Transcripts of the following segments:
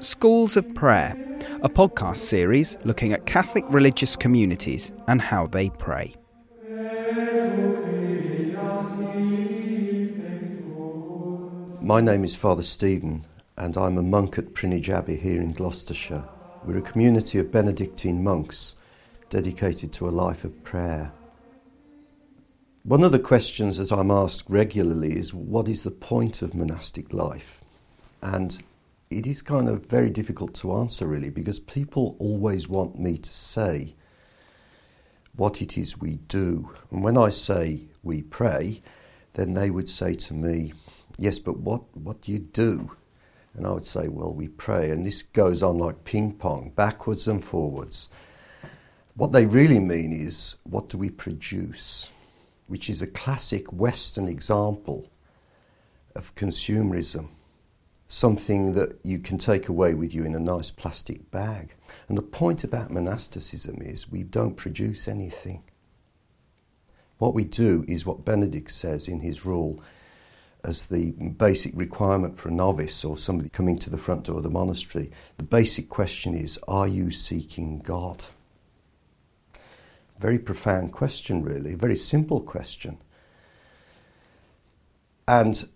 Schools of Prayer, a podcast series looking at Catholic religious communities and how they pray. My name is Father Stephen, and I'm a monk at Prinknash Abbey here in Gloucestershire. We're a community of Benedictine monks dedicated to a life of prayer. One of the questions that I'm asked regularly is what is the point of monastic life? And it is kind of very difficult to answer, really, because people always want me to say what it is we do. And when I say we pray, then they would say to me, Yes, but what, what do you do? And I would say, Well, we pray. And this goes on like ping pong, backwards and forwards. What they really mean is, What do we produce? Which is a classic Western example of consumerism. Something that you can take away with you in a nice plastic bag. And the point about monasticism is we don't produce anything. What we do is what Benedict says in his rule as the basic requirement for a novice or somebody coming to the front door of the monastery. The basic question is Are you seeking God? Very profound question, really, a very simple question. And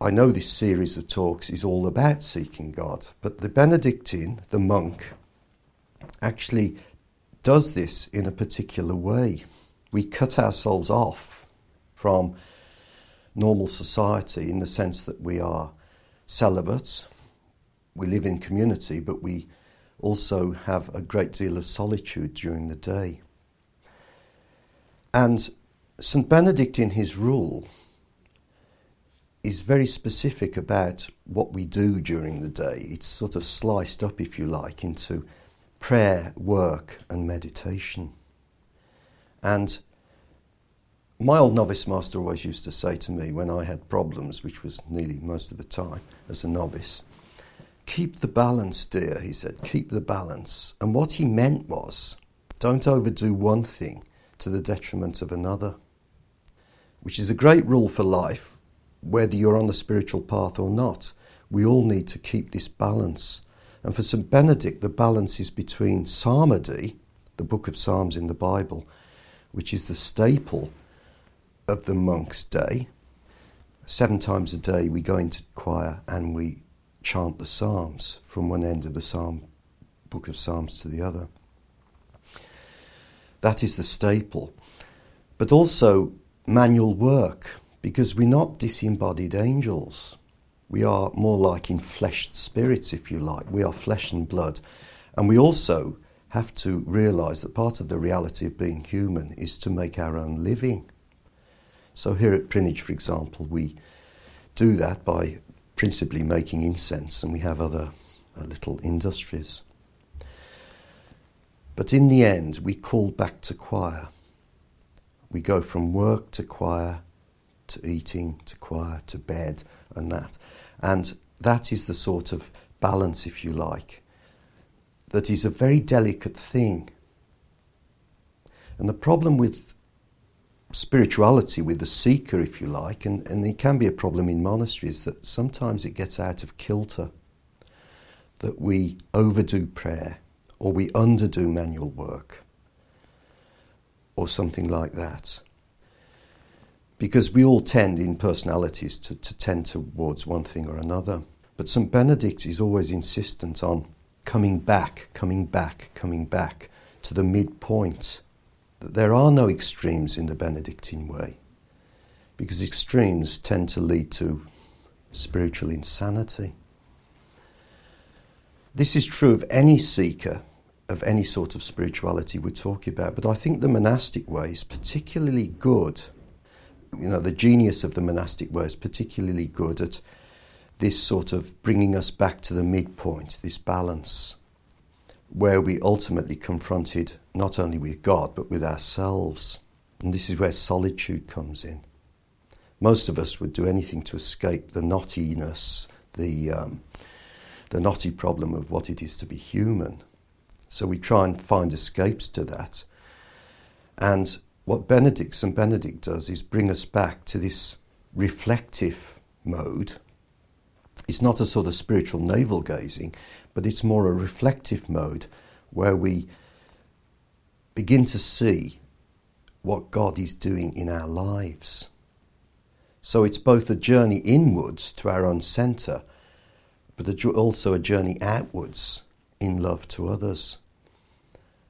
I know this series of talks is all about seeking God, but the Benedictine, the monk, actually does this in a particular way. We cut ourselves off from normal society in the sense that we are celibates, we live in community, but we also have a great deal of solitude during the day. And St. Benedict, in his rule, is very specific about what we do during the day. It's sort of sliced up, if you like, into prayer, work, and meditation. And my old novice master always used to say to me when I had problems, which was nearly most of the time as a novice, keep the balance, dear, he said, keep the balance. And what he meant was, don't overdo one thing to the detriment of another, which is a great rule for life, whether you're on the spiritual path or not. We all need to keep this balance. And for St. Benedict, the balance is between psalmody, the book of Psalms in the Bible, which is the staple of the monk's day. Seven times a day we go into choir and we chant the Psalms from one end of the Psalm book of Psalms to the other. That is the staple. But also manual work, because we're not disembodied angels. We are more like enfleshed spirits, if you like. We are flesh and blood. And we also have to realize that part of the reality of being human is to make our own living. So here at Prinknash, for example, we do that by principally making incense, and we have other uh, little industries. But in the end, we call back to choir. We go from work to choir, to eating, to choir, to bed, and that. And that is the sort of balance, if you like, that is a very delicate thing. And the problem with spirituality with the seeker, if you like, and, and it can be a problem in monasteries that sometimes it gets out of kilter, that we overdo prayer or we underdo manual work or something like that. Because we all tend in personalities to, to tend towards one thing or another. But St. Benedict is always insistent on coming back, coming back, coming back to the midpoint there are no extremes in the Benedictine way, because extremes tend to lead to spiritual insanity. This is true of any seeker of any sort of spirituality we're talking about, but I think the monastic way is particularly good. You know, the genius of the monastic way is particularly good at this sort of bringing us back to the midpoint, this balance where we ultimately confronted not only with God but with ourselves. And this is where solitude comes in. Most of us would do anything to escape the knottiness, the, um, the knotty problem of what it is to be human. So we try and find escapes to that. And what Benedict St. Benedict does is bring us back to this reflective mode. It's not a sort of spiritual navel gazing, but it's more a reflective mode where we begin to see what God is doing in our lives. So it's both a journey inwards to our own centre, but also a journey outwards in love to others.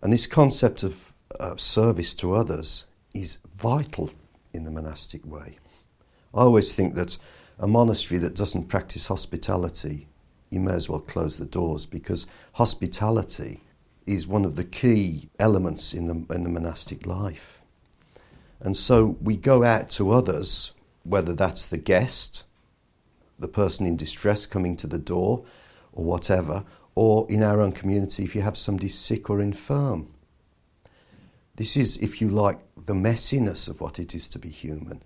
And this concept of uh, service to others is vital in the monastic way. I always think that a monastery that doesn't practice hospitality, you may as well close the doors because hospitality is one of the key elements in the, in the monastic life. And so we go out to others, whether that's the guest, the person in distress coming to the door, or whatever, or in our own community if you have somebody sick or infirm. This is, if you like, the messiness of what it is to be human.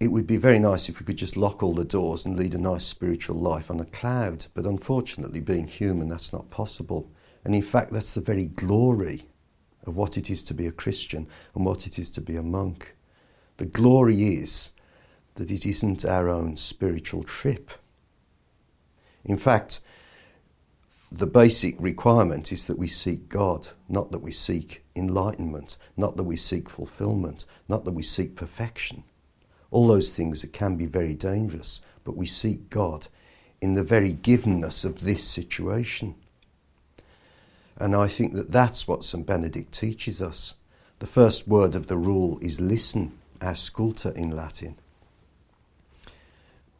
It would be very nice if we could just lock all the doors and lead a nice spiritual life on a cloud, but unfortunately, being human, that's not possible. And in fact, that's the very glory of what it is to be a Christian and what it is to be a monk. The glory is that it isn't our own spiritual trip. In fact, the basic requirement is that we seek God, not that we seek enlightenment, not that we seek fulfillment, not that we seek perfection. All those things that can be very dangerous, but we seek God in the very givenness of this situation. And I think that that's what St. Benedict teaches us. The first word of the rule is listen, ausculta in Latin.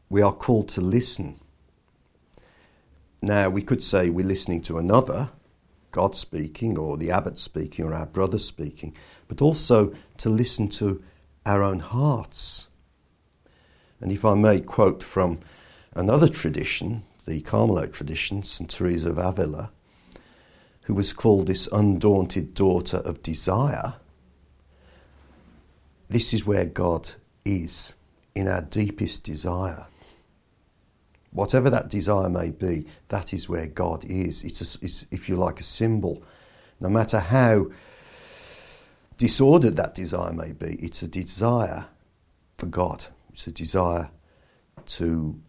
We are called to listen now, we could say we're listening to another, God speaking, or the abbot speaking, or our brother speaking, but also to listen to our own hearts. And if I may quote from another tradition, the Carmelite tradition, St. Teresa of Avila, who was called this undaunted daughter of desire, this is where God is, in our deepest desire. Whatever that desire may be, that is where God is. It's, a, it's, if you like, a symbol. No matter how disordered that desire may be, it's a desire for God. It's a desire to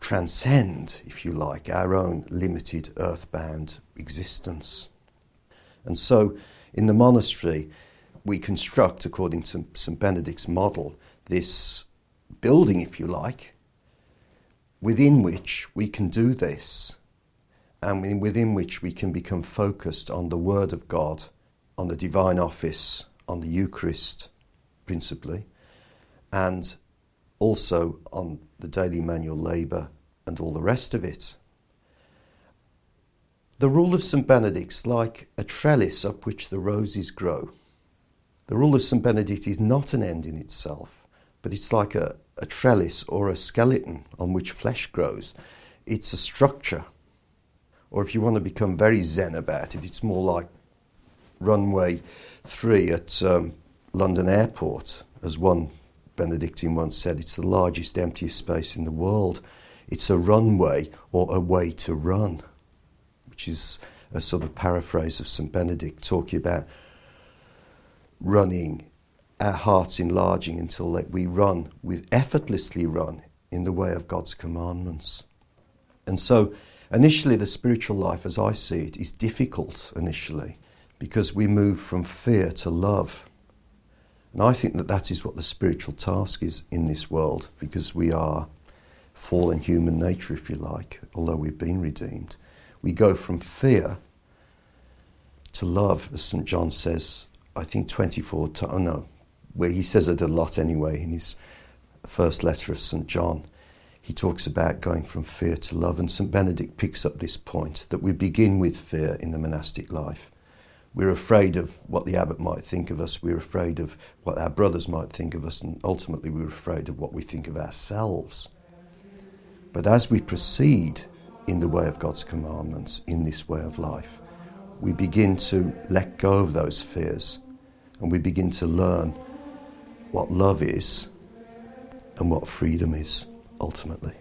transcend, if you like, our own limited earthbound existence. And so, in the monastery, we construct, according to St. Benedict's model, this building, if you like, within which we can do this and within which we can become focused on the Word of God, on the divine office, on the Eucharist principally, and also on the daily manual labour and all the rest of it. The rule of St. Benedict's like a trellis up which the roses grow. The rule of St. Benedict is not an end in itself, but it's like a, a trellis or a skeleton on which flesh grows. It's a structure. Or if you want to become very zen about it, it's more like runway three at um, London Airport, as one Benedictine once said, it's the largest emptiest space in the world. It's a runway or a way to run, which is a sort of paraphrase of St. Benedict talking about running our hearts enlarging until we run, we effortlessly run in the way of God's commandments. And so, initially, the spiritual life, as I see it, is difficult initially because we move from fear to love. And I think that that is what the spiritual task is in this world because we are fallen human nature, if you like, although we've been redeemed. We go from fear to love, as St. John says, I think 24 times, oh no, where he says it a lot anyway in his first letter of St. John. He talks about going from fear to love, and St. Benedict picks up this point that we begin with fear in the monastic life. We're afraid of what the abbot might think of us, we're afraid of what our brothers might think of us, and ultimately we're afraid of what we think of ourselves. But as we proceed in the way of God's commandments, in this way of life, we begin to let go of those fears and we begin to learn what love is and what freedom is ultimately.